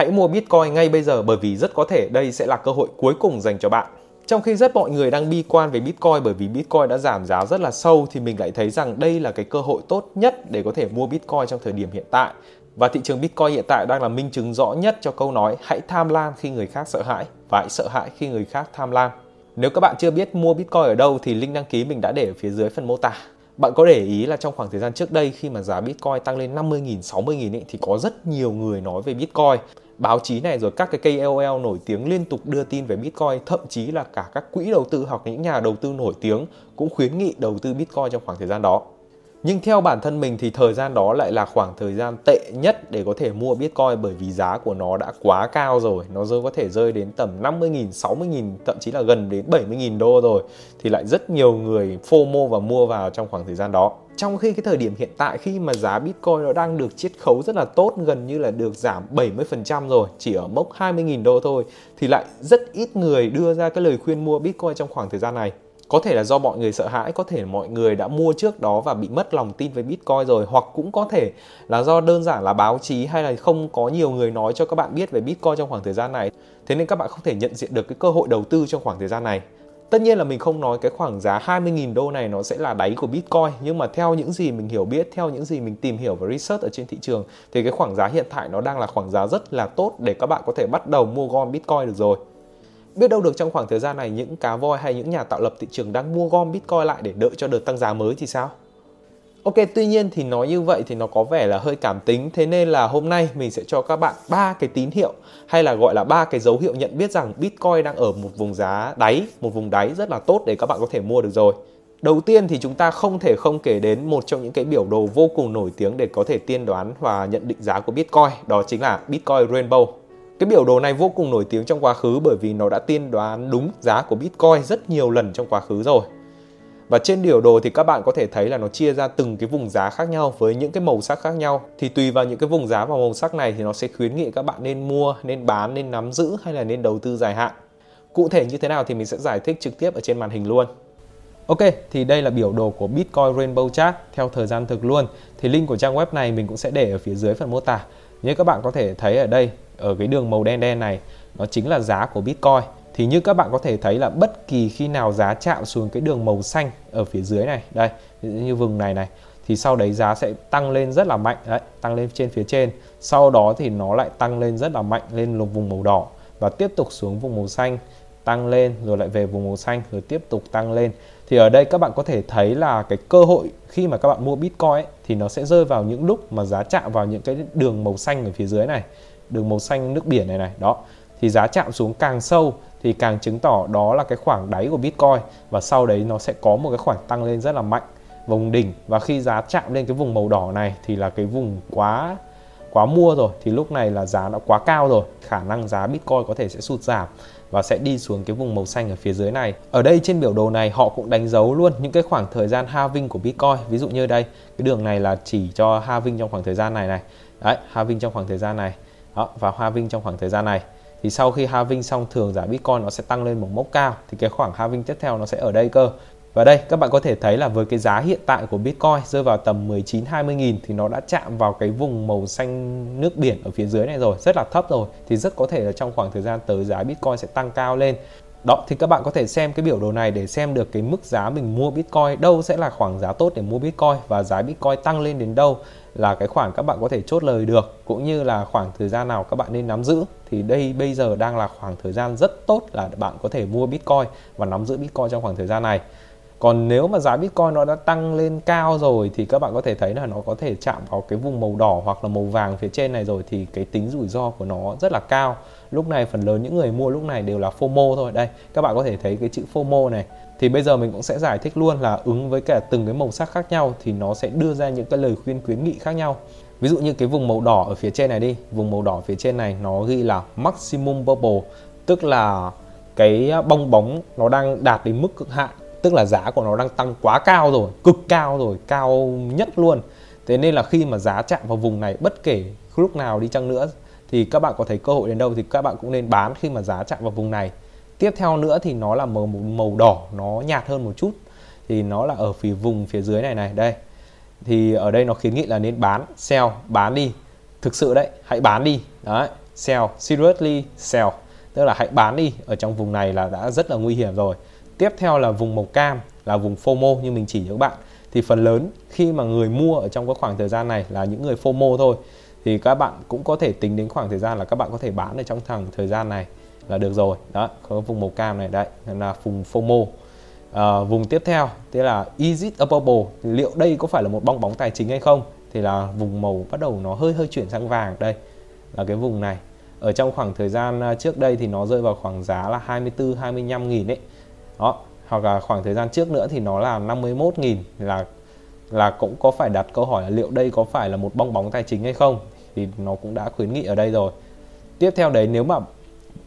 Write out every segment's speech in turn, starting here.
Hãy mua Bitcoin ngay bây giờ bởi vì rất có thể đây sẽ là cơ hội cuối cùng dành cho bạn. Trong khi rất mọi người đang bi quan về Bitcoin bởi vì Bitcoin đã giảm giá rất là sâu thì mình lại thấy rằng đây là cái cơ hội tốt nhất để có thể mua Bitcoin trong thời điểm hiện tại. Và thị trường Bitcoin hiện tại đang là minh chứng rõ nhất cho câu nói hãy tham lam khi người khác sợ hãi và hãy sợ hãi khi người khác tham lam. Nếu các bạn chưa biết mua Bitcoin ở đâu thì link đăng ký mình đã để ở phía dưới phần mô tả. Bạn có để ý là trong khoảng thời gian trước đây khi mà giá Bitcoin tăng lên 50.000, 60.000 ấy, thì có rất nhiều người nói về Bitcoin. Báo chí này rồi các cái KOL nổi tiếng liên tục đưa tin về Bitcoin, thậm chí là cả các quỹ đầu tư hoặc những nhà đầu tư nổi tiếng cũng khuyến nghị đầu tư Bitcoin trong khoảng thời gian đó. Nhưng theo bản thân mình thì thời gian đó lại là khoảng thời gian tệ nhất để có thể mua Bitcoin bởi vì giá của nó đã quá cao rồi. Nó rơi có thể rơi đến tầm 50.000, 60.000, thậm chí là gần đến 70.000 đô rồi. Thì lại rất nhiều người FOMO và mua vào trong khoảng thời gian đó. Trong khi cái thời điểm hiện tại khi mà giá Bitcoin nó đang được chiết khấu rất là tốt, gần như là được giảm 70% rồi, chỉ ở mốc 20.000 đô thôi thì lại rất ít người đưa ra cái lời khuyên mua Bitcoin trong khoảng thời gian này có thể là do mọi người sợ hãi có thể mọi người đã mua trước đó và bị mất lòng tin với bitcoin rồi hoặc cũng có thể là do đơn giản là báo chí hay là không có nhiều người nói cho các bạn biết về bitcoin trong khoảng thời gian này. Thế nên các bạn không thể nhận diện được cái cơ hội đầu tư trong khoảng thời gian này. Tất nhiên là mình không nói cái khoảng giá 20.000 đô này nó sẽ là đáy của Bitcoin Nhưng mà theo những gì mình hiểu biết, theo những gì mình tìm hiểu và research ở trên thị trường Thì cái khoảng giá hiện tại nó đang là khoảng giá rất là tốt để các bạn có thể bắt đầu mua gom Bitcoin được rồi. Biết đâu được trong khoảng thời gian này những cá voi hay những nhà tạo lập thị trường đang mua gom Bitcoin lại để đợi cho đợt tăng giá mới thì sao? Ok, tuy nhiên thì nói như vậy thì nó có vẻ là hơi cảm tính. Thế nên là hôm nay mình sẽ cho các bạn ba cái tín hiệu Hay là gọi là ba cái dấu hiệu nhận biết rằng Bitcoin đang ở một vùng giá đáy Một vùng đáy rất là tốt để các bạn có thể mua được rồi. Đầu tiên thì chúng ta không thể không kể đến một trong những cái biểu đồ vô cùng nổi tiếng để có thể tiên đoán và nhận định giá của Bitcoin Đó chính là Bitcoin Rainbow cái biểu đồ này vô cùng nổi tiếng trong quá khứ bởi vì nó đã tiên đoán đúng giá của Bitcoin rất nhiều lần trong quá khứ rồi. Và trên biểu đồ thì các bạn có thể thấy là nó chia ra từng cái vùng giá khác nhau với những cái màu sắc khác nhau. Thì tùy vào những cái vùng giá và màu sắc này thì nó sẽ khuyến nghị các bạn nên mua, nên bán, nên nắm giữ hay là nên đầu tư dài hạn. Cụ thể như thế nào thì mình sẽ giải thích trực tiếp ở trên màn hình luôn. Ok, thì đây là biểu đồ của Bitcoin Rainbow Chart theo thời gian thực luôn. Thì link của trang web này mình cũng sẽ để ở phía dưới phần mô tả. Như các bạn có thể thấy ở đây, ở cái đường màu đen đen này, nó chính là giá của Bitcoin. Thì như các bạn có thể thấy là bất kỳ khi nào giá chạm xuống cái đường màu xanh ở phía dưới này, đây, như vùng này này, thì sau đấy giá sẽ tăng lên rất là mạnh, đấy, tăng lên trên phía trên. Sau đó thì nó lại tăng lên rất là mạnh lên lục vùng màu đỏ và tiếp tục xuống vùng màu xanh, tăng lên, rồi lại về vùng màu xanh, rồi tiếp tục tăng lên thì ở đây các bạn có thể thấy là cái cơ hội khi mà các bạn mua Bitcoin ấy, thì nó sẽ rơi vào những lúc mà giá chạm vào những cái đường màu xanh ở phía dưới này đường màu xanh nước biển này này đó. Thì giá chạm xuống càng sâu thì càng chứng tỏ đó là cái khoảng đáy của Bitcoin và sau đấy nó sẽ có một cái khoảng tăng lên rất là mạnh. Vùng đỉnh và khi giá chạm lên cái vùng màu đỏ này thì là cái vùng quá quá mua rồi thì lúc này là giá đã quá cao rồi khả năng giá Bitcoin có thể sẽ sụt giảm và sẽ đi xuống cái vùng màu xanh ở phía dưới này. Ở đây trên biểu đồ này họ cũng đánh dấu luôn những cái khoảng thời gian halving của Bitcoin. Ví dụ như đây, cái đường này là chỉ cho halving trong khoảng thời gian này này. Đấy, halving trong khoảng thời gian này. Đó, và halving trong khoảng thời gian này thì sau khi halving xong thường giá Bitcoin nó sẽ tăng lên một mốc cao thì cái khoảng halving tiếp theo nó sẽ ở đây cơ và đây các bạn có thể thấy là với cái giá hiện tại của Bitcoin rơi vào tầm 19 20 nghìn thì nó đã chạm vào cái vùng màu xanh nước biển ở phía dưới này rồi, rất là thấp rồi. Thì rất có thể là trong khoảng thời gian tới giá Bitcoin sẽ tăng cao lên. Đó thì các bạn có thể xem cái biểu đồ này để xem được cái mức giá mình mua Bitcoin đâu sẽ là khoảng giá tốt để mua Bitcoin và giá Bitcoin tăng lên đến đâu là cái khoản các bạn có thể chốt lời được cũng như là khoảng thời gian nào các bạn nên nắm giữ thì đây bây giờ đang là khoảng thời gian rất tốt là bạn có thể mua Bitcoin và nắm giữ Bitcoin trong khoảng thời gian này còn nếu mà giá Bitcoin nó đã tăng lên cao rồi thì các bạn có thể thấy là nó có thể chạm vào cái vùng màu đỏ hoặc là màu vàng phía trên này rồi thì cái tính rủi ro của nó rất là cao. Lúc này phần lớn những người mua lúc này đều là FOMO thôi. Đây, các bạn có thể thấy cái chữ FOMO này. Thì bây giờ mình cũng sẽ giải thích luôn là ứng với cả từng cái màu sắc khác nhau thì nó sẽ đưa ra những cái lời khuyên khuyến nghị khác nhau. Ví dụ như cái vùng màu đỏ ở phía trên này đi. Vùng màu đỏ phía trên này nó ghi là maximum bubble, tức là cái bong bóng nó đang đạt đến mức cực hạn tức là giá của nó đang tăng quá cao rồi, cực cao rồi, cao nhất luôn. Thế nên là khi mà giá chạm vào vùng này, bất kể lúc nào đi chăng nữa, thì các bạn có thấy cơ hội đến đâu thì các bạn cũng nên bán khi mà giá chạm vào vùng này. Tiếp theo nữa thì nó là màu màu đỏ, nó nhạt hơn một chút. Thì nó là ở phía vùng phía dưới này này, đây. Thì ở đây nó khuyến nghị là nên bán, sell, bán đi. Thực sự đấy, hãy bán đi. Đấy, sell, seriously sell. Tức là hãy bán đi, ở trong vùng này là đã rất là nguy hiểm rồi tiếp theo là vùng màu cam là vùng FOMO như mình chỉ cho các bạn. Thì phần lớn khi mà người mua ở trong cái khoảng thời gian này là những người FOMO thôi. Thì các bạn cũng có thể tính đến khoảng thời gian là các bạn có thể bán ở trong thằng thời gian này là được rồi. Đó có vùng màu cam này đấy là vùng FOMO. À, vùng tiếp theo tức là is it a bubble? Thì liệu đây có phải là một bong bóng tài chính hay không? Thì là vùng màu bắt đầu nó hơi hơi chuyển sang vàng đây là cái vùng này. Ở trong khoảng thời gian à, trước đây thì nó rơi vào khoảng giá là 24 25 nghìn ấy đó hoặc là khoảng thời gian trước nữa thì nó là 51 nghìn là là cũng có phải đặt câu hỏi là liệu đây có phải là một bong bóng tài chính hay không? Thì nó cũng đã khuyến nghị ở đây rồi. Tiếp theo đấy nếu mà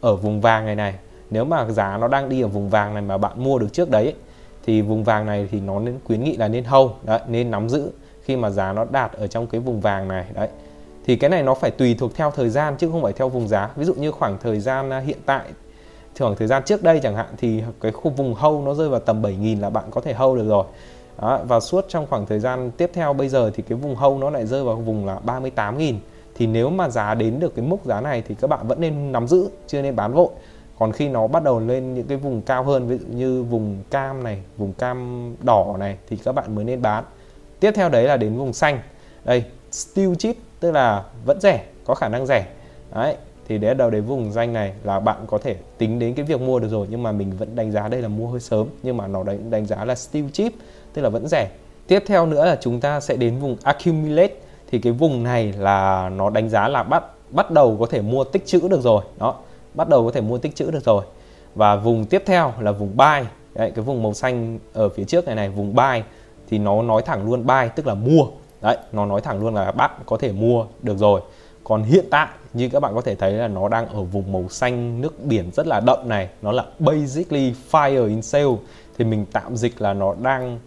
ở vùng vàng này này nếu mà giá nó đang đi ở vùng vàng này mà bạn mua được trước đấy thì vùng vàng này thì nó nên khuyến nghị là nên hold đấy, nên nắm giữ khi mà giá nó đạt ở trong cái vùng vàng này đấy. Thì cái này nó phải tùy thuộc theo thời gian chứ không phải theo vùng giá. Ví dụ như khoảng thời gian à, hiện tại khoảng thời gian trước đây chẳng hạn thì cái khu vùng hâu nó rơi vào tầm 7.000 là bạn có thể hâu được rồi. Đó, và suốt trong khoảng thời gian tiếp theo bây giờ thì cái vùng hâu nó lại rơi vào vùng là 38.000 thì nếu mà giá đến được cái mức giá này thì các bạn vẫn nên nắm giữ chưa nên bán vội. Còn khi nó bắt đầu lên những cái vùng cao hơn ví dụ như vùng cam này vùng cam đỏ này thì các bạn mới nên bán. Tiếp theo đấy là đến vùng xanh. Đây steel chip tức là vẫn rẻ có khả năng rẻ. Đấy thì để đầu đến vùng danh này là bạn có thể tính đến cái việc mua được rồi nhưng mà mình vẫn đánh giá đây là mua hơi sớm nhưng mà nó đánh đánh giá là still chip tức là vẫn rẻ. Tiếp theo nữa là chúng ta sẽ đến vùng accumulate. Thì cái vùng này là nó đánh giá là bắt bắt đầu có thể mua tích trữ được rồi. Đó bắt đầu có thể mua tích trữ được rồi. Và vùng tiếp theo là vùng buy. Đấy, cái vùng màu xanh ở phía trước này này vùng buy thì nó nói thẳng luôn buy tức là mua. Đấy nó nói thẳng luôn là bạn có thể mua được rồi còn hiện tại, như các bạn có thể thấy là nó đang ở vùng màu xanh nước biển rất là đậm này. Nó là basically fire in sale. Thì mình tạm dịch là nó đang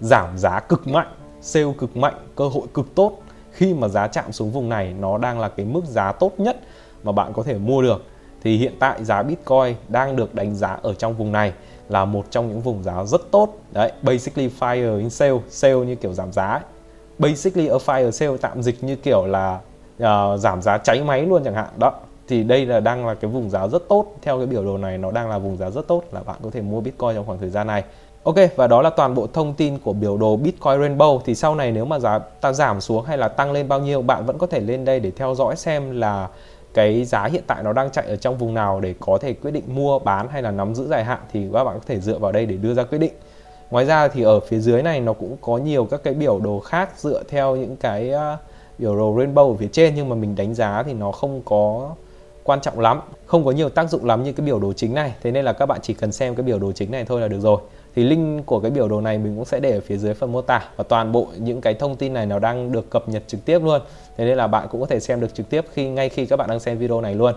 giảm giá cực mạnh, sale cực mạnh, cơ hội cực tốt. Khi mà giá chạm xuống vùng này, nó đang là cái mức giá tốt nhất mà bạn có thể mua được. Thì hiện tại giá Bitcoin đang được đánh giá ở trong vùng này là một trong những vùng giá rất tốt. Đấy, basically fire in sale sale như kiểu giảm giá ấy. basically a fire sale tạm dịch như kiểu là uh, giảm giá cháy máy luôn chẳng hạn. Đó thì đây là đang là cái vùng giá rất tốt. Theo cái biểu đồ này nó đang là vùng giá rất tốt là bạn có thể mua Bitcoin trong khoảng thời gian này. Ok và đó là toàn bộ thông tin của biểu đồ Bitcoin Rainbow. Thì sau này nếu mà giá ta giảm xuống hay là tăng lên bao nhiêu bạn vẫn có thể lên đây để theo dõi xem là cái giá hiện tại nó đang chạy ở trong vùng nào để có thể quyết định mua bán hay là nắm giữ dài hạn. Thì các bạn có thể dựa vào đây để đưa ra quyết định. Ngoài ra thì ở phía dưới này nó cũng có nhiều các cái biểu đồ khác dựa theo những cái uh, biểu đồ rainbow ở phía trên nhưng mà mình đánh giá thì nó không có quan trọng lắm không có nhiều tác dụng lắm như cái biểu đồ chính này. Thế nên là các bạn chỉ cần xem cái biểu đồ chính này thôi là được rồi. Thì link của cái biểu đồ này mình cũng sẽ để ở phía dưới phần mô tả và toàn bộ những cái thông tin này nó đang được cập nhật trực tiếp luôn. Thế nên là bạn cũng có thể xem được trực tiếp khi ngay khi các bạn đang xem video này luôn.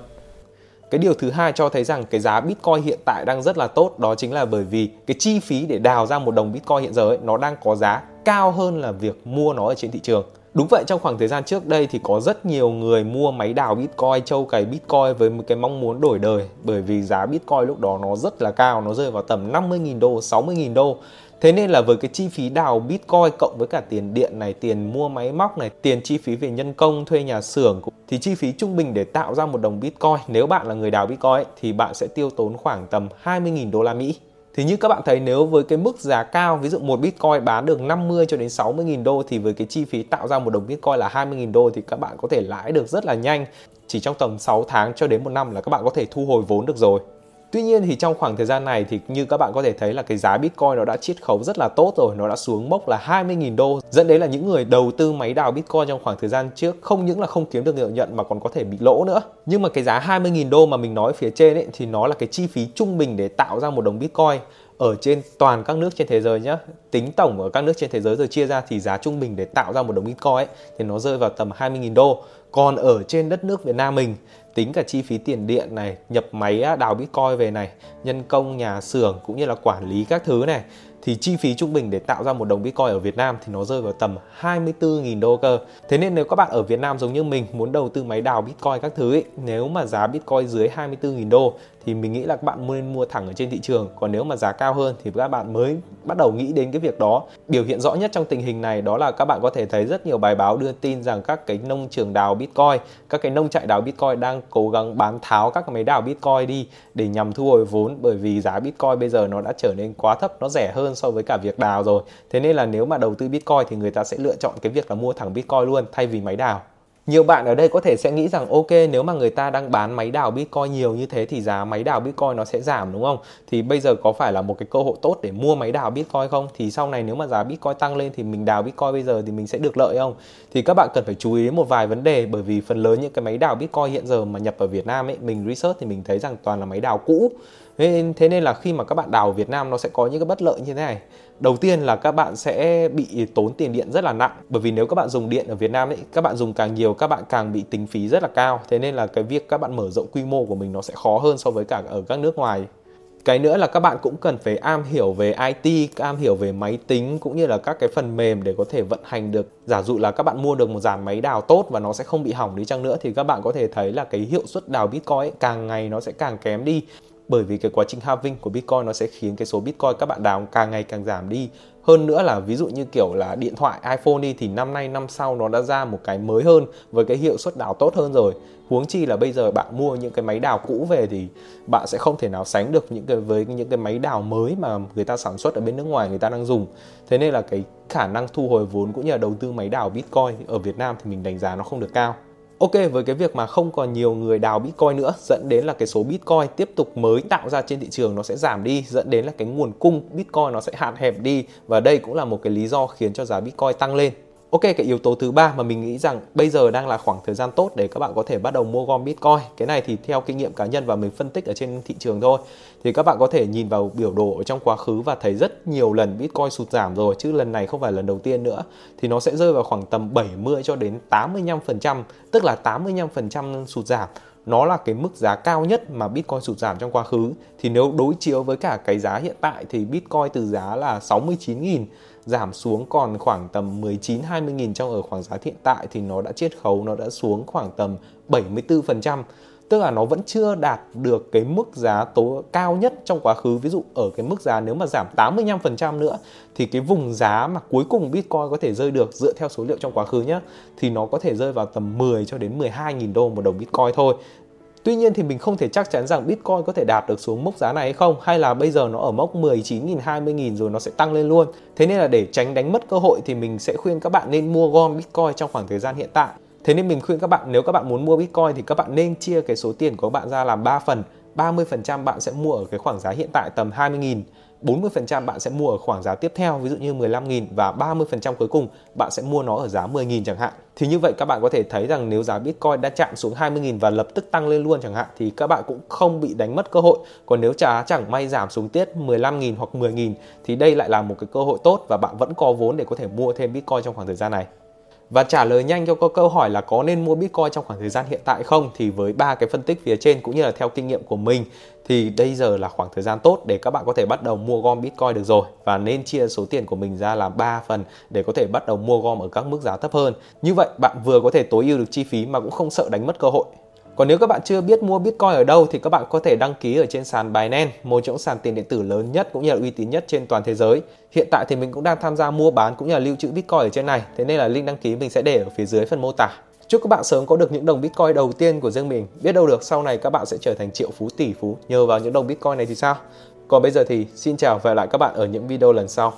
Cái điều thứ hai cho thấy rằng cái giá Bitcoin hiện tại đang rất là tốt đó chính là bởi vì cái chi phí để đào ra một đồng Bitcoin hiện giờ ấy, nó đang có giá cao hơn là việc mua nó ở trên thị trường. Đúng vậy trong khoảng thời gian trước đây thì có rất nhiều người mua máy đào Bitcoin, châu cày Bitcoin với một cái mong muốn đổi đời bởi vì giá Bitcoin lúc đó nó rất là cao, nó rơi vào tầm 50.000 đô, 60.000 đô. Thế nên là với cái chi phí đào Bitcoin cộng với cả tiền điện này, tiền mua máy móc này, tiền chi phí về nhân công, thuê nhà xưởng thì chi phí trung bình để tạo ra một đồng Bitcoin nếu bạn là người đào Bitcoin thì bạn sẽ tiêu tốn khoảng tầm 20.000 đô la Mỹ. Thì như các bạn thấy, nếu với cái mức giá cao, ví dụ một Bitcoin bán được 50 cho đến 60 nghìn đô thì với cái chi phí tạo ra một đồng Bitcoin là 20 nghìn đô thì các bạn có thể lãi được rất là nhanh. Chỉ trong tầm 6 tháng cho đến một năm là các bạn có thể thu hồi vốn được rồi. Tuy nhiên thì trong khoảng thời gian này thì như các bạn có thể thấy là cái giá Bitcoin nó đã chiết khấu rất là tốt rồi, nó đã xuống mốc là 20.000 đô. Dẫn đến là những người đầu tư máy đào Bitcoin trong khoảng thời gian trước không những là không kiếm được lợi nhuận mà còn có thể bị lỗ nữa. Nhưng mà cái giá 20.000 đô mà mình nói phía trên ấy thì nó là cái chi phí trung bình để tạo ra một đồng Bitcoin ở trên toàn các nước trên thế giới nhé tính tổng ở các nước trên thế giới rồi chia ra thì giá trung bình để tạo ra một đồng bitcoin ấy, thì nó rơi vào tầm 20.000 đô còn ở trên đất nước Việt Nam mình tính cả chi phí tiền điện này nhập máy đào bitcoin về này nhân công nhà xưởng cũng như là quản lý các thứ này thì chi phí trung bình để tạo ra một đồng Bitcoin ở Việt Nam thì nó rơi vào tầm 24.000 đô cơ. Thế nên nếu các bạn ở Việt Nam giống như mình muốn đầu tư máy đào Bitcoin các thứ ấy, nếu mà giá Bitcoin dưới 24.000 đô thì mình nghĩ là các bạn nên mua thẳng ở trên thị trường. Còn nếu mà giá cao hơn thì các bạn mới bắt đầu nghĩ đến cái việc đó. Biểu hiện rõ nhất trong tình hình này đó là các bạn có thể thấy rất nhiều bài báo đưa tin rằng các cái nông trường đào bitcoin, các cái nông trại đào bitcoin đang cố gắng bán tháo các cái máy đào bitcoin đi để nhằm thu hồi vốn. Bởi vì giá bitcoin bây giờ nó đã trở nên quá thấp, nó rẻ hơn so với cả việc đào rồi. Thế nên là nếu mà đầu tư bitcoin thì người ta sẽ lựa chọn cái việc là mua thẳng bitcoin luôn thay vì máy đào nhiều bạn ở đây có thể sẽ nghĩ rằng, ok, nếu mà người ta đang bán máy đào bitcoin nhiều như thế thì giá máy đào bitcoin nó sẽ giảm, đúng không? Thì bây giờ có phải là một cái cơ hội tốt để mua máy đào bitcoin không? Thì sau này nếu mà giá bitcoin tăng lên thì mình đào bitcoin bây giờ thì mình sẽ được lợi không? Thì các bạn cần phải chú ý đến một vài vấn đề, bởi vì phần lớn những cái máy đào bitcoin hiện giờ mà nhập ở Việt Nam ấy, mình research thì mình thấy rằng toàn là máy đào cũ. Thế nên là khi mà các bạn đào ở Việt Nam nó sẽ có những cái bất lợi như thế này đầu tiên là các bạn sẽ bị tốn tiền điện rất là nặng. Bởi vì nếu các bạn dùng điện ở Việt Nam ấy các bạn dùng càng nhiều các bạn càng bị tính phí rất là cao. Thế nên là cái việc các bạn mở rộng quy mô của mình nó sẽ khó hơn so với cả ở các nước ngoài. Cái nữa là các bạn cũng cần phải am hiểu về IT, am hiểu về máy tính cũng như là các cái phần mềm để có thể vận hành được. Giả dụ là các bạn mua được một dàn máy đào tốt và nó sẽ không bị hỏng đi chăng nữa thì các bạn có thể thấy là cái hiệu suất đào Bitcoin ấy, càng ngày nó sẽ càng kém đi bởi vì cái quá trình halving của Bitcoin nó sẽ khiến cái số Bitcoin các bạn đào càng ngày càng giảm đi. Hơn nữa là ví dụ như kiểu là điện thoại, iPhone đi, thì năm nay, năm sau nó đã ra một cái mới hơn với cái hiệu suất đào tốt hơn rồi. Huống chi là bây giờ bạn mua những cái máy đào cũ về thì bạn sẽ không thể nào sánh được những cái, với những cái máy đào mới mà người ta sản xuất ở bên nước ngoài người ta đang dùng. Thế nên là cái khả năng thu hồi vốn cũng như là đầu tư máy đào Bitcoin ở Việt Nam thì mình đánh giá nó không được cao. Ok, với cái việc mà không còn nhiều người đào Bitcoin nữa, dẫn đến là cái số Bitcoin tiếp tục mới tạo ra trên thị trường nó sẽ giảm đi, dẫn đến là cái nguồn cung Bitcoin nó sẽ hạn hẹp đi và đây cũng là một cái lý do khiến cho giá Bitcoin tăng lên. Ok, cái yếu tố thứ ba mà mình nghĩ rằng bây giờ đang là khoảng thời gian tốt để các bạn có thể bắt đầu mua gom Bitcoin. Cái này thì theo kinh nghiệm cá nhân và mình phân tích ở trên thị trường thôi. Thì các bạn có thể nhìn vào biểu đồ ở trong quá khứ và thấy rất nhiều lần Bitcoin sụt giảm rồi chứ lần này không phải lần đầu tiên nữa. Thì nó sẽ rơi vào khoảng tầm 70 cho đến 85%, tức là 85% sụt giảm nó là cái mức giá cao nhất mà Bitcoin sụt giảm trong quá khứ thì nếu đối chiếu với cả cái giá hiện tại thì Bitcoin từ giá là 69.000 giảm xuống còn khoảng tầm 19 20 nghìn trong ở khoảng giá hiện tại thì nó đã chiết khấu, nó đã xuống khoảng tầm 74% tức là nó vẫn chưa đạt được cái mức giá tố, cao nhất trong quá khứ. Ví dụ ở cái mức giá nếu mà giảm 85% nữa thì cái vùng giá mà cuối cùng Bitcoin có thể rơi được dựa theo số liệu trong quá khứ nhé thì nó có thể rơi vào tầm 10 cho đến 12 nghìn đô một đồng Bitcoin thôi. Tuy nhiên thì mình không thể chắc chắn rằng Bitcoin có thể đạt được xuống mốc giá này hay không hay là bây giờ nó ở mốc 19.000, 20.000 rồi nó sẽ tăng lên luôn. Thế nên là để tránh đánh mất cơ hội thì mình sẽ khuyên các bạn nên mua gom Bitcoin trong khoảng thời gian hiện tại. Thế nên mình khuyên các bạn nếu các bạn muốn mua Bitcoin thì các bạn nên chia cái số tiền của các bạn ra làm 3 phần. 30% bạn sẽ mua ở cái khoảng giá hiện tại tầm 20.000 40% bạn sẽ mua ở khoảng giá tiếp theo, ví dụ như 15.000 và 30% cuối cùng bạn sẽ mua nó ở giá 10.000 chẳng hạn. Thì như vậy các bạn có thể thấy rằng nếu giá Bitcoin đã chạm xuống 20.000 và lập tức tăng lên luôn chẳng hạn, thì các bạn cũng không bị đánh mất cơ hội. Còn nếu giá chẳng may giảm xuống tiết 15.000 hoặc 10.000 thì đây lại là một cái cơ hội tốt và bạn vẫn có vốn để có thể mua thêm Bitcoin trong khoảng thời gian này. Và trả lời nhanh cho câu hỏi là có nên mua Bitcoin trong khoảng thời gian hiện tại không thì với ba cái phân tích phía trên cũng như là theo kinh nghiệm của mình, thì bây giờ là khoảng thời gian tốt để các bạn có thể bắt đầu mua gom Bitcoin được rồi và nên chia số tiền của mình ra làm 3 phần để có thể bắt đầu mua gom ở các mức giá thấp hơn. Như vậy, bạn vừa có thể tối ưu được chi phí mà cũng không sợ đánh mất cơ hội. Còn nếu các bạn chưa biết mua Bitcoin ở đâu thì các bạn có thể đăng ký ở trên sàn Binance, một trong sàn tiền điện tử lớn nhất cũng như là uy tín nhất trên toàn thế giới. Hiện tại thì mình cũng đang tham gia mua bán cũng như là lưu trữ Bitcoin ở trên này, thế nên là link đăng ký mình sẽ để ở phía dưới phần mô tả. Chúc các bạn sớm có được những đồng Bitcoin đầu tiên của riêng mình. Biết đâu được sau này các bạn sẽ trở thành triệu phú tỷ phú nhờ vào những đồng Bitcoin này thì sao? Còn bây giờ thì xin chào và hẹn lại các bạn ở những video lần sau.